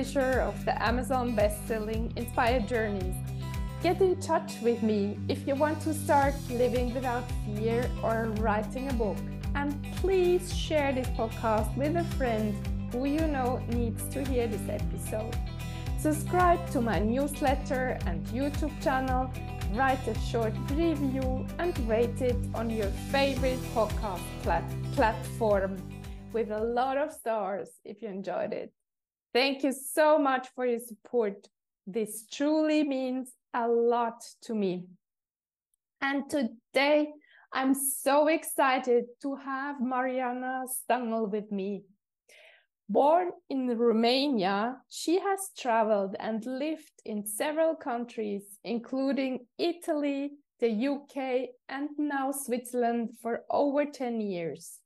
publisher of the Amazon best-selling Inspired Journeys. Get in touch with me if you want to start living without fear or writing a book. And please share this podcast with a friend who you know needs to hear this episode. Subscribe to my newsletter and YouTube channel, write a short review, and rate it on your favorite podcast plat- platform with a lot of stars if you enjoyed it. Thank you so much for your support. This truly means a lot to me. And today, I'm so excited to have Mariana Stangl with me. Born in Romania, she has traveled and lived in several countries, including Italy, the UK, and now Switzerland for over 10 years.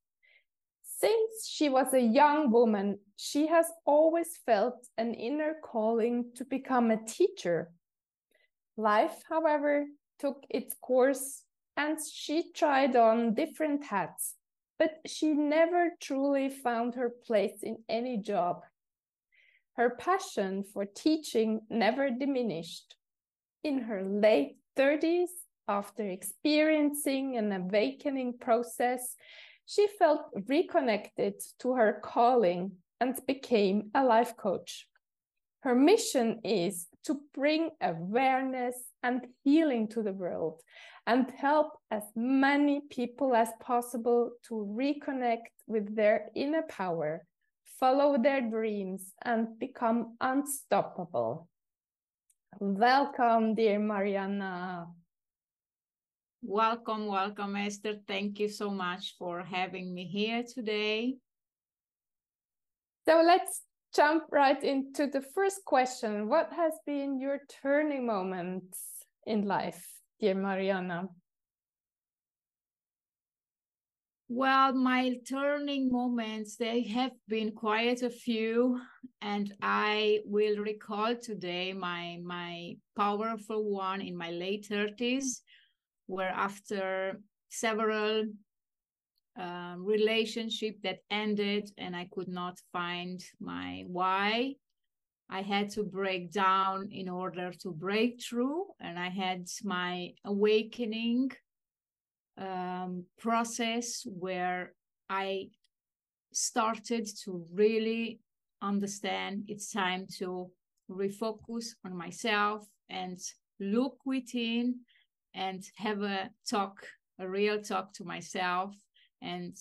Since she was a young woman, she has always felt an inner calling to become a teacher. Life, however, took its course and she tried on different hats but she never truly found her place in any job. Her passion for teaching never diminished. In her late 30s, after experiencing an awakening process, she felt reconnected to her calling and became a life coach. Her mission is to bring awareness and healing to the world and help as many people as possible to reconnect with their inner power, follow their dreams, and become unstoppable. Welcome, dear Mariana. Welcome, welcome, Esther. Thank you so much for having me here today. So let's jump right into the first question. What has been your turning moment in life, dear Mariana? Well, my turning moments, they have been quite a few, and I will recall today my my powerful one in my late 30s, where after several um, relationship that ended and I could not find my why. I had to break down in order to break through, and I had my awakening um, process where I started to really understand it's time to refocus on myself and look within and have a talk, a real talk to myself and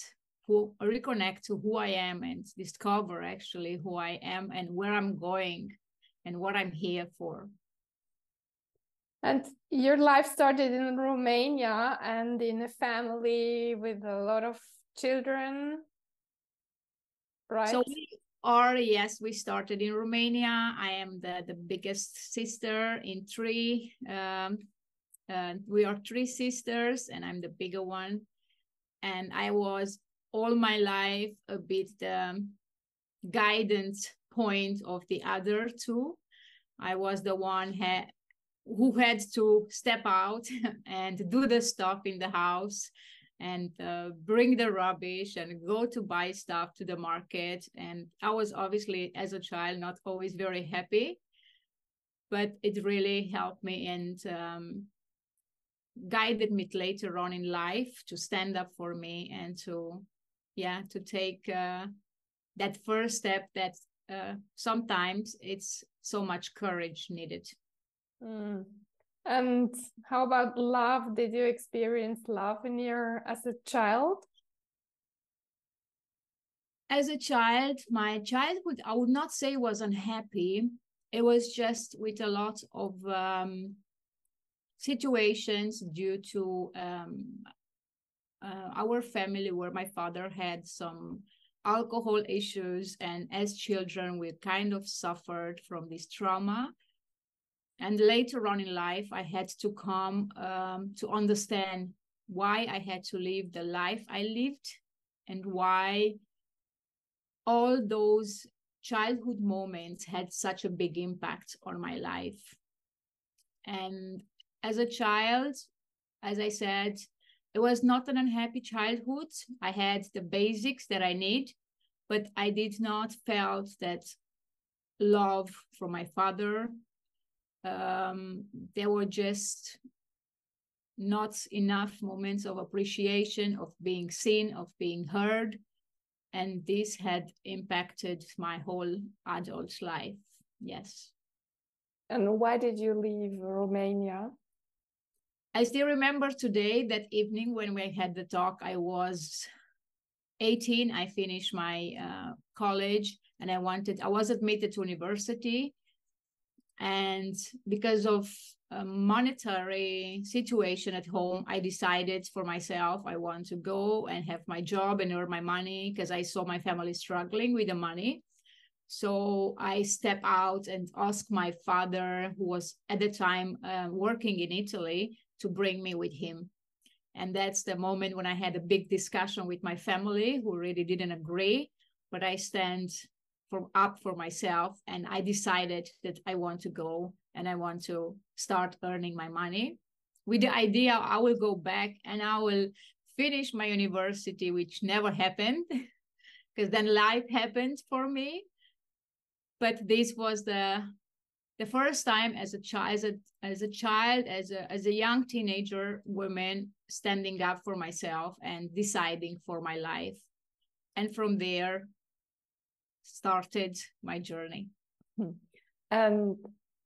who reconnect to who I am and discover actually who I am and where I'm going and what I'm here for. And your life started in Romania and in a family with a lot of children, right? So we are, yes, we started in Romania. I am the, the biggest sister in three. Um, we are three sisters, and I'm the bigger one and I was all my life a bit the guidance point of the other two. I was the one ha- who had to step out and do the stuff in the house and uh, bring the rubbish and go to buy stuff to the market. And I was obviously, as a child, not always very happy, but it really helped me and um, guided me later on in life to stand up for me and to yeah to take uh, that first step that uh, sometimes it's so much courage needed. Mm. and how about love? Did you experience love in your as a child? As a child my childhood i would not say was unhappy. It was just with a lot of um, situations due to um, uh, our family where my father had some alcohol issues and as children we kind of suffered from this trauma. And later on in life i had to come um, to understand why i had to live the life i lived and why all those childhood moments had such a big impact on my life. And as a child, as I said, it was not an unhappy childhood. I had the basics that I need. but I did not felt that love from my father. Um, there were just not enough moments of appreciation, of being seen, of being heard. And this had impacted my whole adult life. Yes. And why did you leave Romania? I still remember today that evening when we had the talk, I was 18. I finished my uh, college and I wanted, I was admitted to university. And because of a monetary situation at home, I decided for myself, I want to go and have my job and earn my money because I saw my family struggling with the money. So I step out and ask my father, who was at the time uh, working in Italy, to bring me with him. And that's the moment when I had a big discussion with my family, who really didn't agree. But I stand for, up for myself, and I decided that I want to go and I want to start earning my money with the idea I will go back and I will finish my university, which never happened because then life happened for me. But this was the the first time as a child as a as a child as a as a young teenager woman standing up for myself and deciding for my life. And from there started my journey. Hmm. and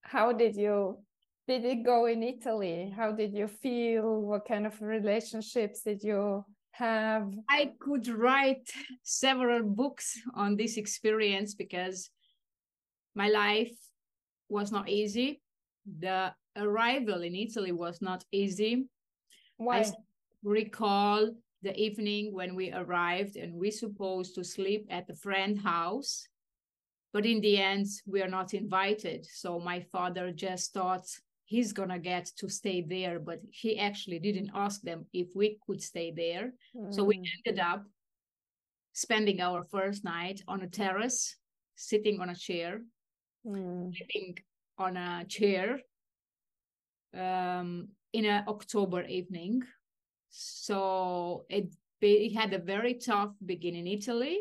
how did you did it go in italy? How did you feel? What kind of relationships did you have? I could write several books on this experience because my life was not easy. The arrival in Italy was not easy. Why? I recall the evening when we arrived and we supposed to sleep at the friend house but in the end we are not invited so my father just thought he's gonna get to stay there but he actually didn't ask them if we could stay there mm. so we mm. ended up spending our first night on a terrace sitting on a chair mm. sleeping on a chair um, in an October evening. So it, it had a very tough beginning in Italy,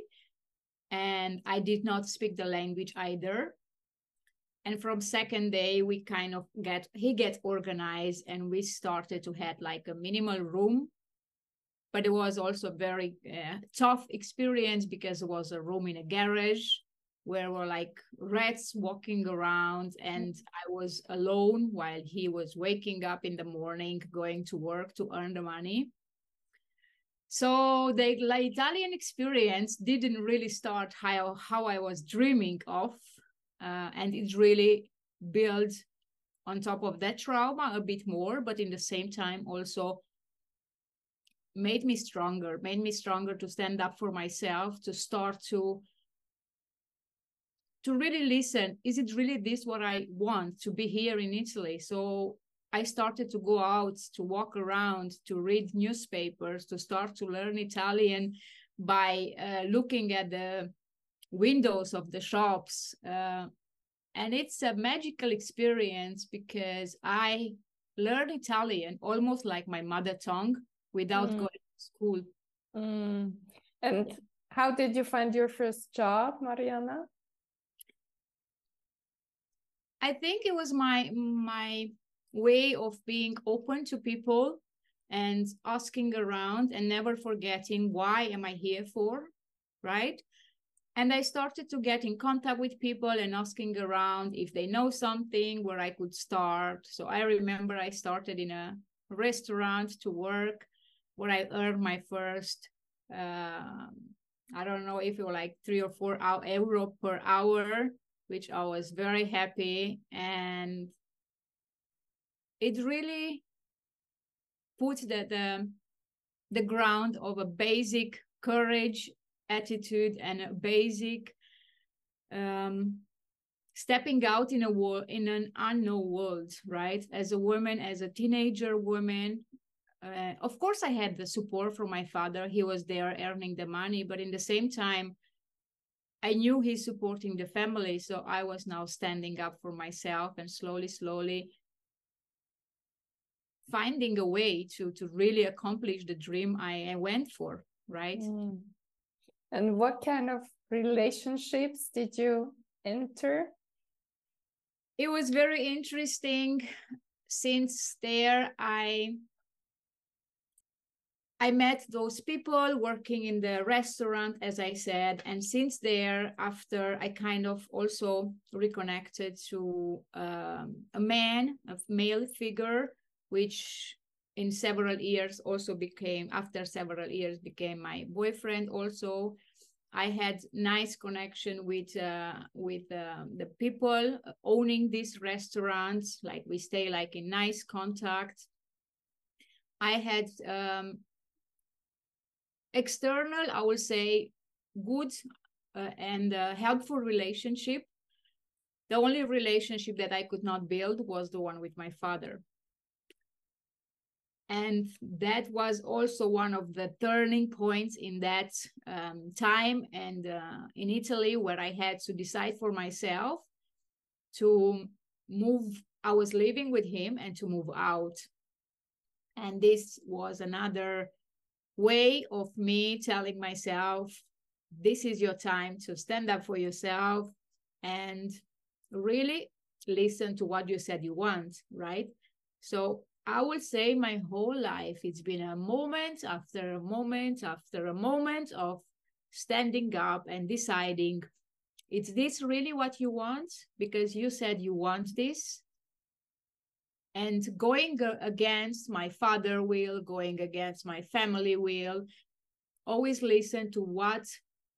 and I did not speak the language either. And from second day, we kind of get he get organized, and we started to have like a minimal room but it was also a very uh, tough experience because it was a room in a garage where were like rats walking around and i was alone while he was waking up in the morning going to work to earn the money. So the italian experience didn't really start how, how i was dreaming of uh, and it really built on top of that trauma a bit more but in the same time also made me stronger made me stronger to stand up for myself to start to to really listen is it really this what i want to be here in italy so i started to go out to walk around to read newspapers to start to learn italian by uh, looking at the windows of the shops uh, and it's a magical experience because i learned italian almost like my mother tongue without mm. going to school mm. and yeah. how did you find your first job mariana I think it was my my way of being open to people and asking around and never forgetting why am I here for, right? And I started to get in contact with people and asking around if they know something where I could start. So I remember I started in a restaurant to work where I earned my first uh, I don't know if it was like three or four euro per hour which I was very happy. And it really put the, the, the ground of a basic courage, attitude, and a basic um, stepping out in a world in an unknown world, right? As a woman, as a teenager woman, uh, of course, I had the support from my father. He was there earning the money, but in the same time, I knew he's supporting the family, so I was now standing up for myself and slowly, slowly finding a way to to really accomplish the dream I, I went for, right? Mm. And what kind of relationships did you enter? It was very interesting. Since there, I I met those people working in the restaurant, as I said, and since there, after I kind of also reconnected to um, a man, a male figure, which in several years also became, after several years, became my boyfriend. Also, I had nice connection with uh, with uh, the people owning these restaurants. Like we stay like in nice contact. I had um, external i will say good uh, and uh, helpful relationship. The only relationship that i could not build was the one with my father. And that was also one of the turning points in that um, time and uh, in italy where i had to decide for myself to move i was living with him and to move out. And this was another way of me telling myself, this is your time to stand up for yourself and really listen to what you said you want, right? So I would say my whole life, it's been a moment after a moment after a moment of standing up and deciding, is this really what you want? Because you said you want this and going against my father will going against my family will always listen to what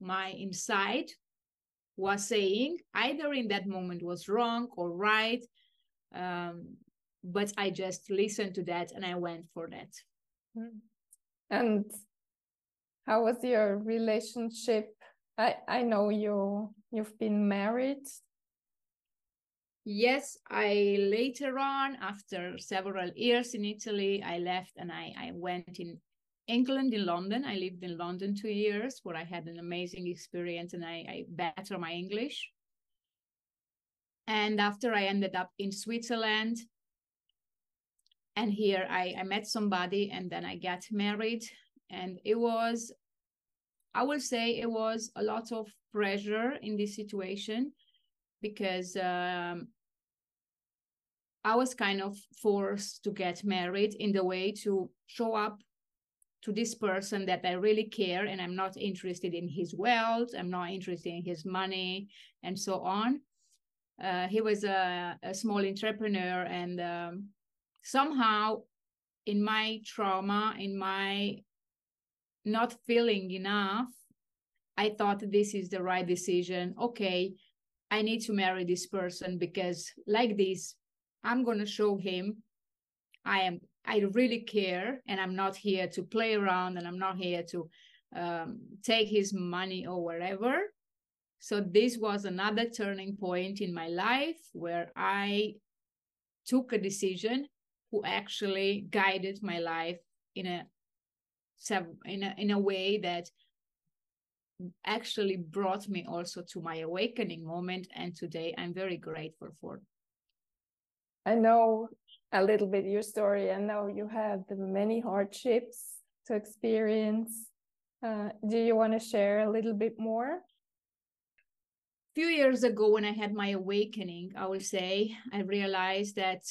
my inside was saying either in that moment was wrong or right um, but i just listened to that and i went for that hmm. and how was your relationship i i know you you've been married yes i later on after several years in italy i left and i, I went in england in london. I lived in london two years where i had an amazing experience and i, I better my english. And after i ended up in switzerland and here I, I met somebody and then i got married. And it was i will say it was a lot of pressure in this situation because um, I was kind of forced to get married in the way to show up to this person that I really care and I'm not interested in his wealth, I'm not interested in his money, and so on. Uh, he was a, a, small entrepreneur, and um, somehow, in my trauma, in my not feeling enough, I thought this is the right decision. Okay, I need to marry this person because, like this, I'm going to show him I am I really care and I'm not here to play around and I'm not here to um, take his money or whatever. So this was another turning point in my life where I took a decision who actually guided my life in a in a in a way that actually brought me also to my awakening moment and today I'm very grateful for I know a little bit your story. I know you had many hardships to experience. Uh, do you want to share a little bit more? A few years ago, when I had my awakening, I will say, I realized that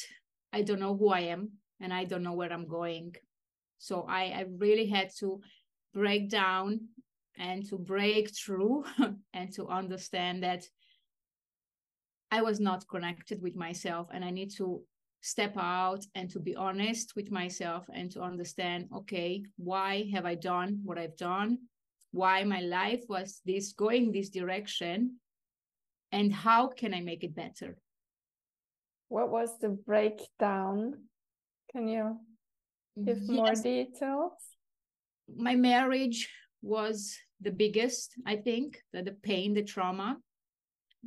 I don't know who I am and I don't know where I'm going. So I, I really had to break down and to break through and to understand that I was not connected with myself and I need to step out and to be honest with myself and to understand okay why have i done what i've done? Why my life was this going this direction? And how can i make it better? What was the breakdown? Can you give mm-hmm. yes. more details? My marriage was the biggest i think the, the pain the trauma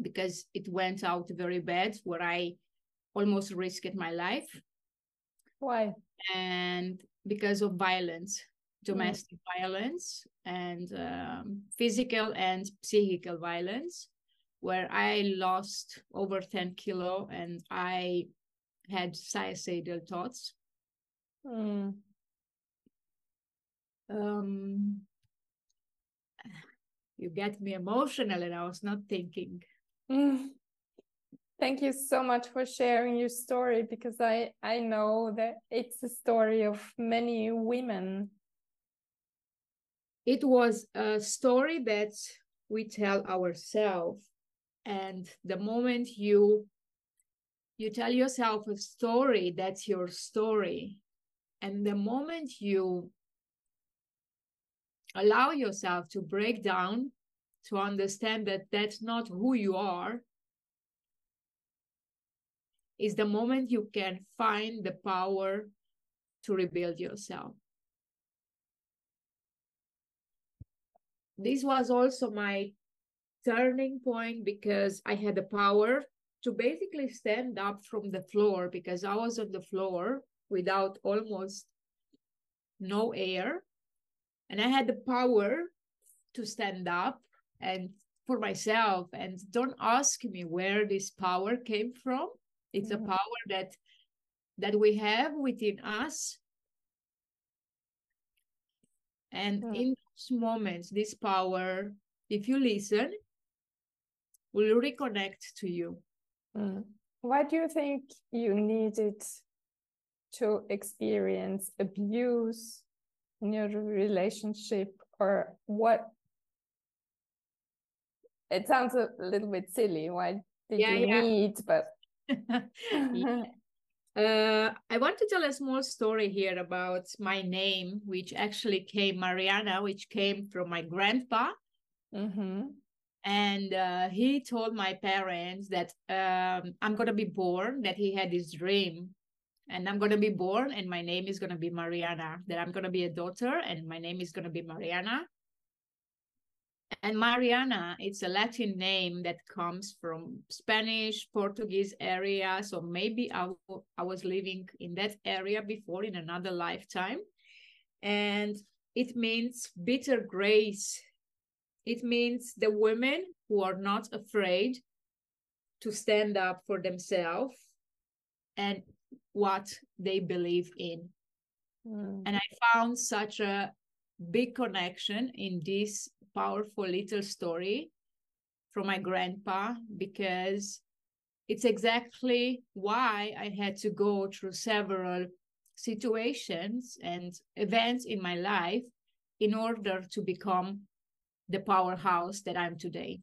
because it went out very bad where I almost risked my life. Why? And because of violence, domestic mm. violence, and um, physical and psychical violence, where I lost over 10 kilo and I had suicidal thoughts. Mm. Um, you get me emotional and I was not thinking. Mm. Thank you so much for sharing your story because I, I know that it's a story of many women. It was a story that we tell ourselves. And the moment you you tell yourself a story, that's your story. And the moment you allow yourself to break down to understand that that's not who you are is the moment you can find the power to rebuild yourself. This was also my turning point because i had the power to basically stand up from the floor because i was on the floor without almost no air and i had the power to stand up and for myself and don't ask me where this power came from it's mm-hmm. a power that that we have within us and mm-hmm. in those moments this power if you listen will reconnect to you mm. why do you think you needed to experience abuse in your relationship or what it sounds a little bit silly why did yeah, you yeah. need but yeah. uh, i want to tell a small story here about my name which actually came mariana which came from my grandpa mm-hmm. and uh, he told my parents that um, i'm going to be born that he had this dream and i'm going to be born and my name is going to be mariana that i'm going to be a daughter and my name is going to be mariana and Mariana, it's a Latin name that comes from Spanish, Portuguese area. So maybe I, I was living in that area before in another lifetime. And it means bitter grace. It means the women who are not afraid to stand up for themselves and what they believe in. Mm. And I found such a big connection in this powerful little story from my grandpa because it's exactly why I had to go through several situations and events in my life in order to become the powerhouse that I'm today.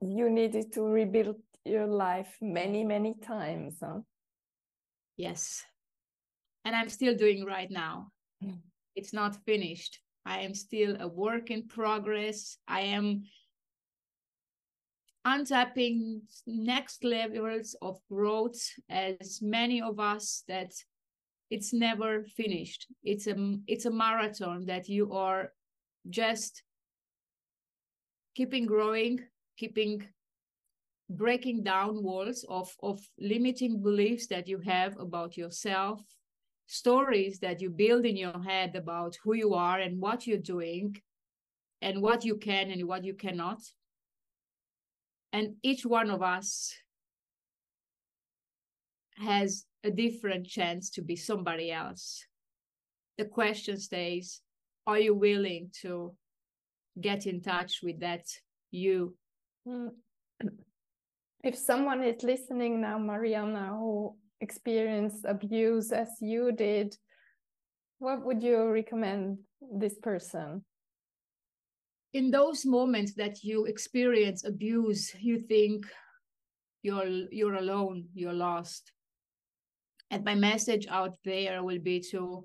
You needed to rebuild your life many, many times. Huh? Yes. And I'm still doing right now. Mm. It's not finished. I am still a work in progress. I am untapping next levels of growth as many of us that it's never finished. It's a it's a marathon that you are just keeping growing, keeping breaking down walls of of limiting beliefs that you have about yourself stories that you build in your head about who you are and what you're doing and what you can and what you cannot. And each one of us has a different chance to be somebody else. The question stays are you willing to get in touch with that you? Hmm. If someone is listening now, Mariana, who experienced abuse as you did, what would you recommend this person? In those moments that you experience abuse, you think you're you're alone, you're lost. And my message out there will be to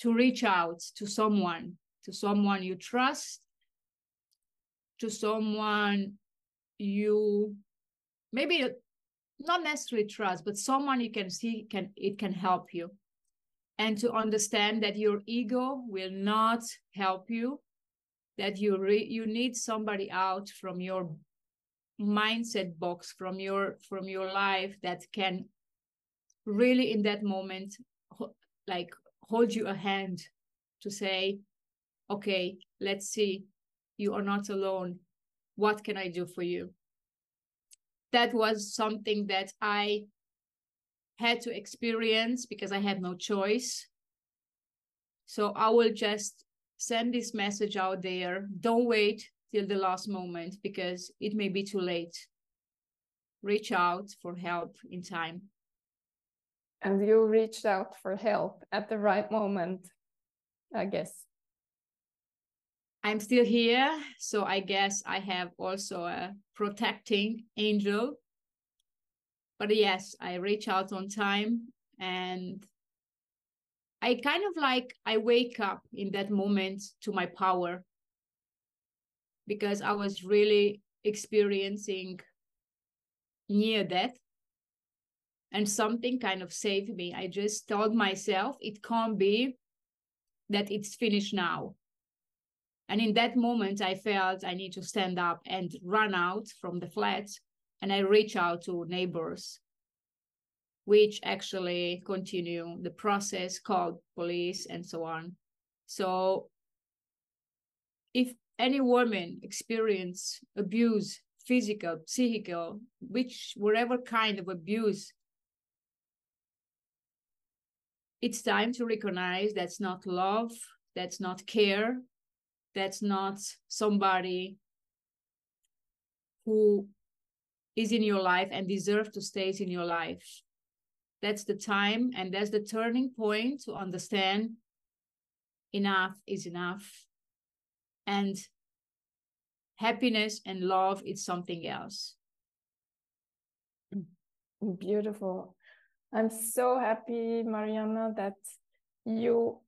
to reach out to someone, to someone you trust, to someone you maybe not necessarily trust, but someone you can see can it can help you. And to understand that your ego will not help you, that you re- you need somebody out from your mindset box, from your from your life that can really in that moment like hold you a hand to say, okay, let's see, you are not alone. What can I do for you? That was something that I had to experience because I had no choice. So I will just send this message out there. Don't wait till the last moment because it may be too late. Reach out for help in time. And you reached out for help at the right moment, I guess. I'm still here, so I guess I have also a protecting angel. But yes, I reach out on time and I kind of like I wake up in that moment to my power because I was really experiencing near death and something kind of saved me. I just told myself it can't be that it's finished now. And in that moment, I felt I need to stand up and run out from the flat. And I reach out to neighbors which actually continue the process called police and so on. So if any woman experience abuse, physical, psychical, which whatever kind of abuse, it's time to recognize that's not love, that's not care, that's not somebody who is in your life and deserve to stay in your life. That's the time and that's the turning point to understand enough is enough. And happiness and love is something else. Beautiful. I'm so happy mariana that you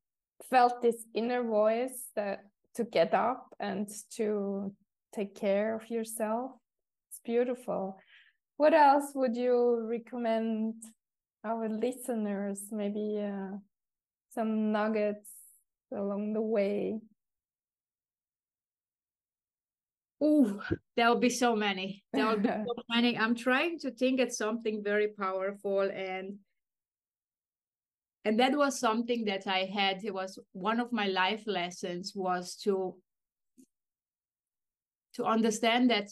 felt this inner voice that to get up and to take care of yourself it's beautiful what else would you recommend our listeners maybe uh, some nuggets along the way? Oh, there'll be so many. There'll be so many. I'm trying to think at something very powerful and and that was something that I had. It was one of my life lessons was to to understand that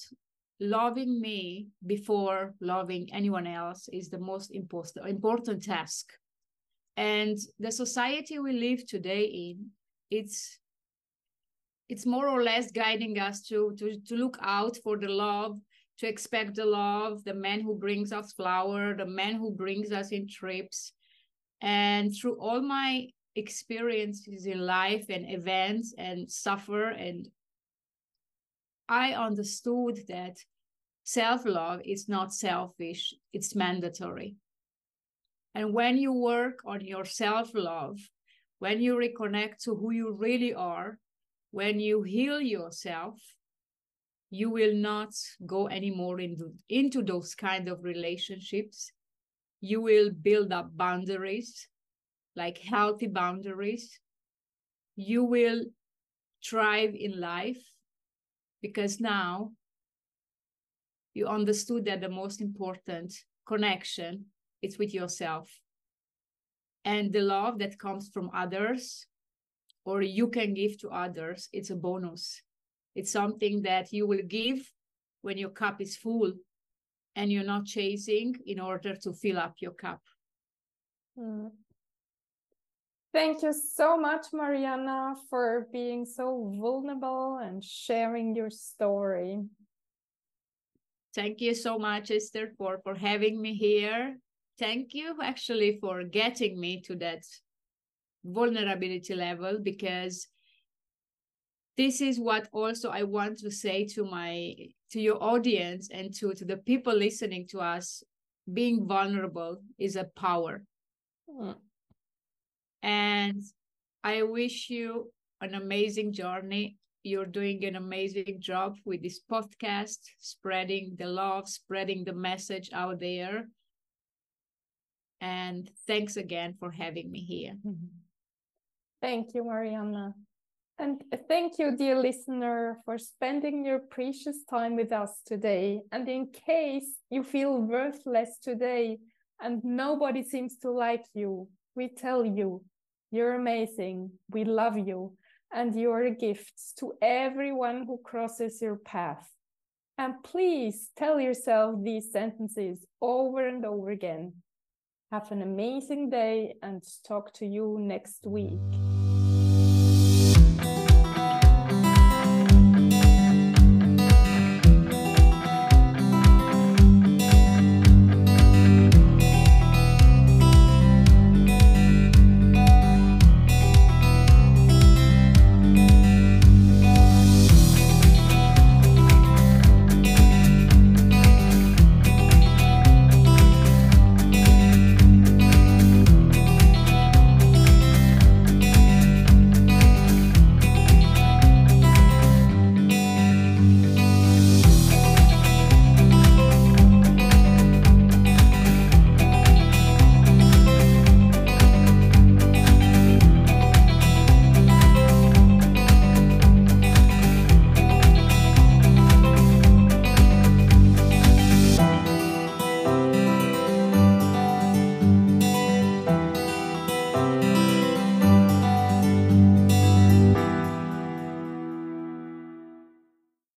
loving me before loving anyone else is the most important important task and the society we live today in it's it's more or less guiding us to to to look out for the love to expect the love the man who brings us flower the man who brings us in trips and through all my experiences in life and events and suffer and I understood that self love is not selfish, it's mandatory. And when you work on your self love, when you reconnect to who you really are, when you heal yourself, you will not go anymore into, into those kind of relationships. You will build up boundaries, like healthy boundaries. You will thrive in life because now you understood that the most important connection is with yourself. And the love that comes from others or you can give to others it's a bonus. It's something that you will give when your cup is full and you're not chasing in order to fill up your cup mm. Thank you so much, Mariana, for being so vulnerable and sharing your story. Thank you so much, Esther, for, for having me here. Thank you actually for getting me to that vulnerability level because this is what also I want to say to my to your audience and to, to the people listening to us. Being vulnerable is a power. Mm. And I wish you an amazing journey. You're doing an amazing job with this podcast, spreading the love, spreading the message out there. And thanks again for having me here. Thank you, Mariana. And thank you, dear listener, for spending your precious time with us today. And in case you feel worthless today and nobody seems to like you, we tell you you're amazing. We love you. And you're a gift to everyone who crosses your path. And please tell yourself these sentences over and over again. Have an amazing day and talk to you next week.